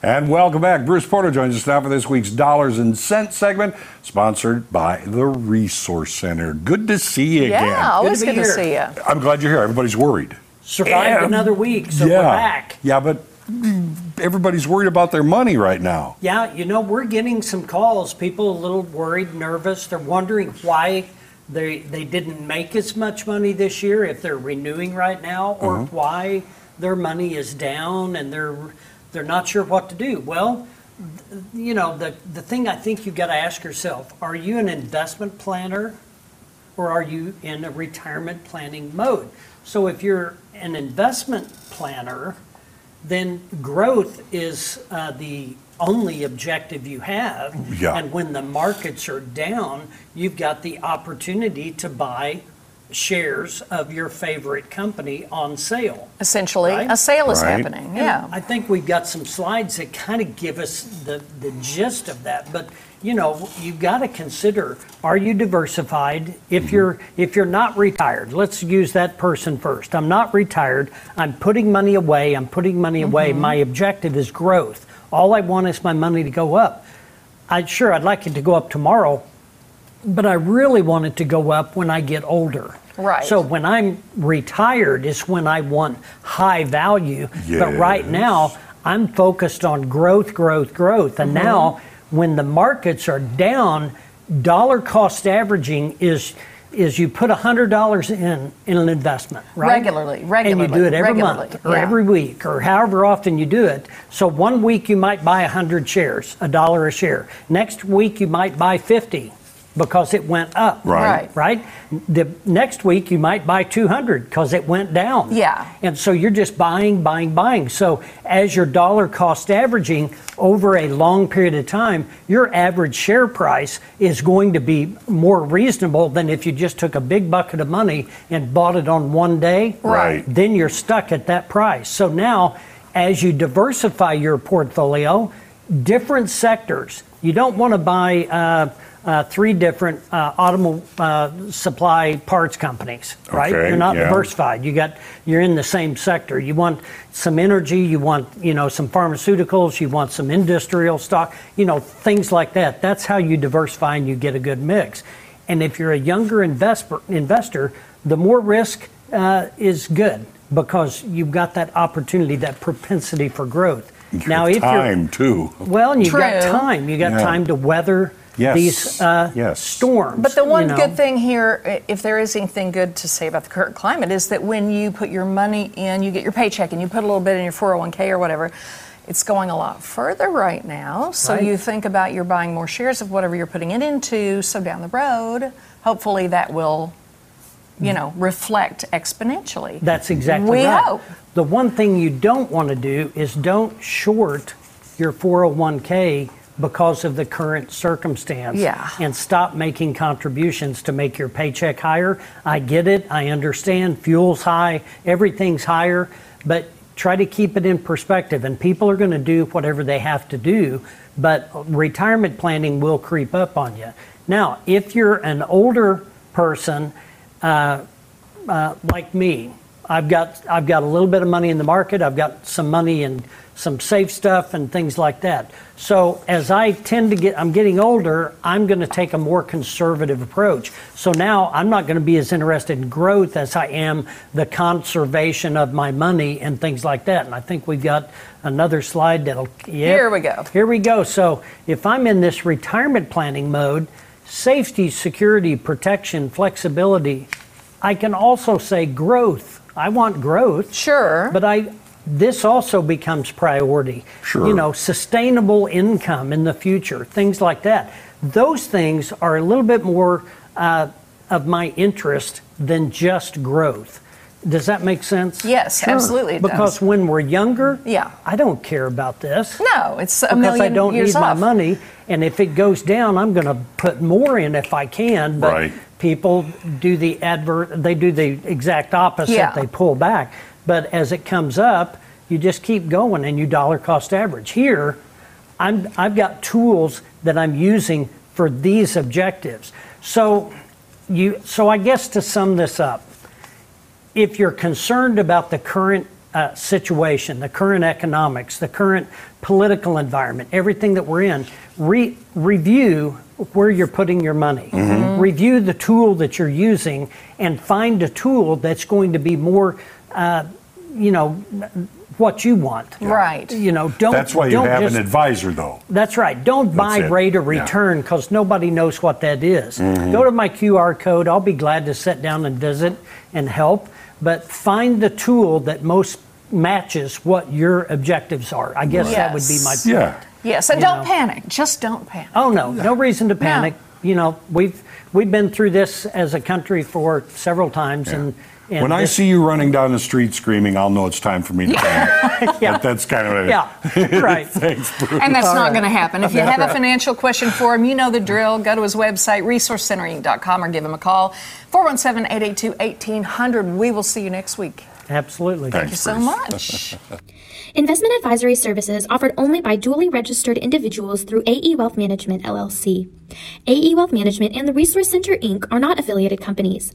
And welcome back. Bruce Porter joins us now for this week's Dollars and Cents segment, sponsored by the Resource Center. Good to see you again. Yeah, always good to, here. see you. I'm glad you're here. Everybody's worried. Survived And- another week, so yeah. we're back. Yeah, but everybody's worried about their money right now. Yeah, you know, we're getting some calls. People a little worried, nervous. They're wondering why they they didn't make as much money this year if they're renewing right now, or uh-huh. why their money is down and they're they're not sure what to do. Well, th- you know, the the thing I think you've got to ask yourself: Are you an investment planner, or are you in a retirement planning mode? So if you're an investment planner, then growth is uh, the only objective you have. Yeah. And when the markets are down, you've got the opportunity to buy shares of your favorite company on sale. Essentially, Right? a sale is Right. happening. Yeah. I think we've got some slides that kind of give us the, the gist of that. But you know, you've got to consider: Are you diversified? If mm-hmm. you're if you're not retired, let's use that person first. I'm not retired. I'm putting money away. I'm putting money away. Mm-hmm. My objective is growth. All I want is my money to go up. I sure I'd like it to go up tomorrow, but I really want it to go up when I get older. Right. So when I'm retired is when I want high value. But right now, I'm focused on growth, growth, growth. And mm-hmm. now, when the markets are down, dollar cost averaging is is you put $100 in in an investment, right? Regularly, And regularly, And you do it every regularly, month or yeah. every week or however often you do it. So one week you might buy 100 shares, a dollar a share. Next week you might buy 50 because it went up. Right. Right. Right? The next week you might buy 200 because it went down. Yeah. And so you're just buying, buying, buying. So as your dollar cost averaging over a long period of time, your average share price is going to be more reasonable than if you just took a big bucket of money and bought it on one day. Right. Then you're stuck at that price. So now, as you diversify your portfolio, different sectors, you don't want to buy uh, uh, three different uh, automobile uh, supply parts companies, right? Okay, You're not yeah. diversified. You got you're in the same sector. You want some energy. You want you know some pharmaceuticals. You want some industrial stock. You know things like that. That's how you diversify and you get a good mix. And if you're a younger investor, investor, the more risk uh, is good because you've got that opportunity, that propensity for growth. now, if you're time too. well, and you've got time. You got Yeah. time to weather Yes. these uh, Yes. storms. But the one you know. good thing here, if there is anything good to say about the current climate, is that when you put your money in, you get your paycheck and you put a little bit in your 401k or whatever, it's going a lot further right now. So Right. you think about you're buying more shares of whatever you're putting it into. So down the road, hopefully that will, you know, reflect exponentially. That's exactly We right. hope. The one thing you don't want to do is don't short your 401k because of the current circumstance. Yeah. And stop making contributions to make your paycheck higher. I get it. I understand. Fuel's high. Everything's higher. But try to keep it in perspective. And people are going to do whatever they have to do. But retirement planning will creep up on you. Now, if you're an older person, uh, uh, like me. I've got I've got a little bit of money in the market. I've got some money in some safe stuff and things like that. So as I tend to get I'm getting older, I'm going to take a more conservative approach. So now I'm not going to be as interested in growth as I am the conservation of my money and things like that. And I think we've got another slide that'll yep. Here we go. Here we go. So if I'm in this retirement planning mode, safety, security, protection, flexibility, I can also say growth. I want growth. Sure. But I this also becomes priority. Sure. You know, sustainable income in the future, things like that. Those things are a little bit more uh, of my interest than just growth. Does that make sense? Yes, absolutely it Because does. when we're younger, Yeah. I don't care about this no, it's a because million I don't years need my money. And if it goes down, I'm going to put more in if I can. But Right. people do the advert, they do the exact opposite. Yeah. They pull back. But as it comes up, you just keep going and you dollar cost average. Here, I'm, I've got tools that I'm using for these objectives. So you, so I guess to sum this up, if you're concerned about the current uh, situation, the current economics, the current political environment, everything that we're in, re- review where you're putting your money. Review the tool that you're using and find a tool that's going to be more, uh, you know, what you want. Right. You know, don't. That's why you don't have just, an advisor, though. That's right. Don't buy rate of return because nobody knows what that is. Mm-hmm. Go to my QR code. I'll be glad to sit down and visit and help. But find the tool that most matches what your objectives are. I guess that would be my Yes. Yeah. Yes, and You don't know. panic. Just don't panic. Oh no, no reason to panic. You know, we've we've been through this as a country for several times, and, and when I this- see you running down the street screaming, I'll know it's time for me to panic. Yeah. That- that's kind of what it is. yeah, right. Thanks, Bruce. And that's All not right. going to happen. If you have a financial question for him, you know the drill. Go to his website, resourcecenterinc.com, or give him a call, 417 882 1800. We will see you next week. Absolutely. Thank Thank you so much. Investment advisory services offered only by duly registered individuals through AE Wealth Management LLC. AE Wealth Management and the Resource Center Inc. are not affiliated companies.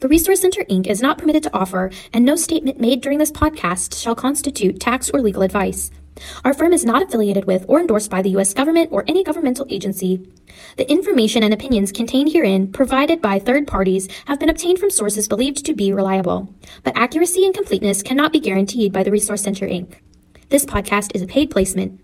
The Resource Center Inc. is not permitted to offer, and no statement made during this podcast shall constitute tax or legal advice. Our firm is not affiliated with or endorsed by the U.S. government or any governmental agency. The information and opinions contained herein, provided by third parties, have been obtained from sources believed to be reliable, but accuracy and completeness cannot be guaranteed by the Resource Center Inc. This podcast is a paid placement.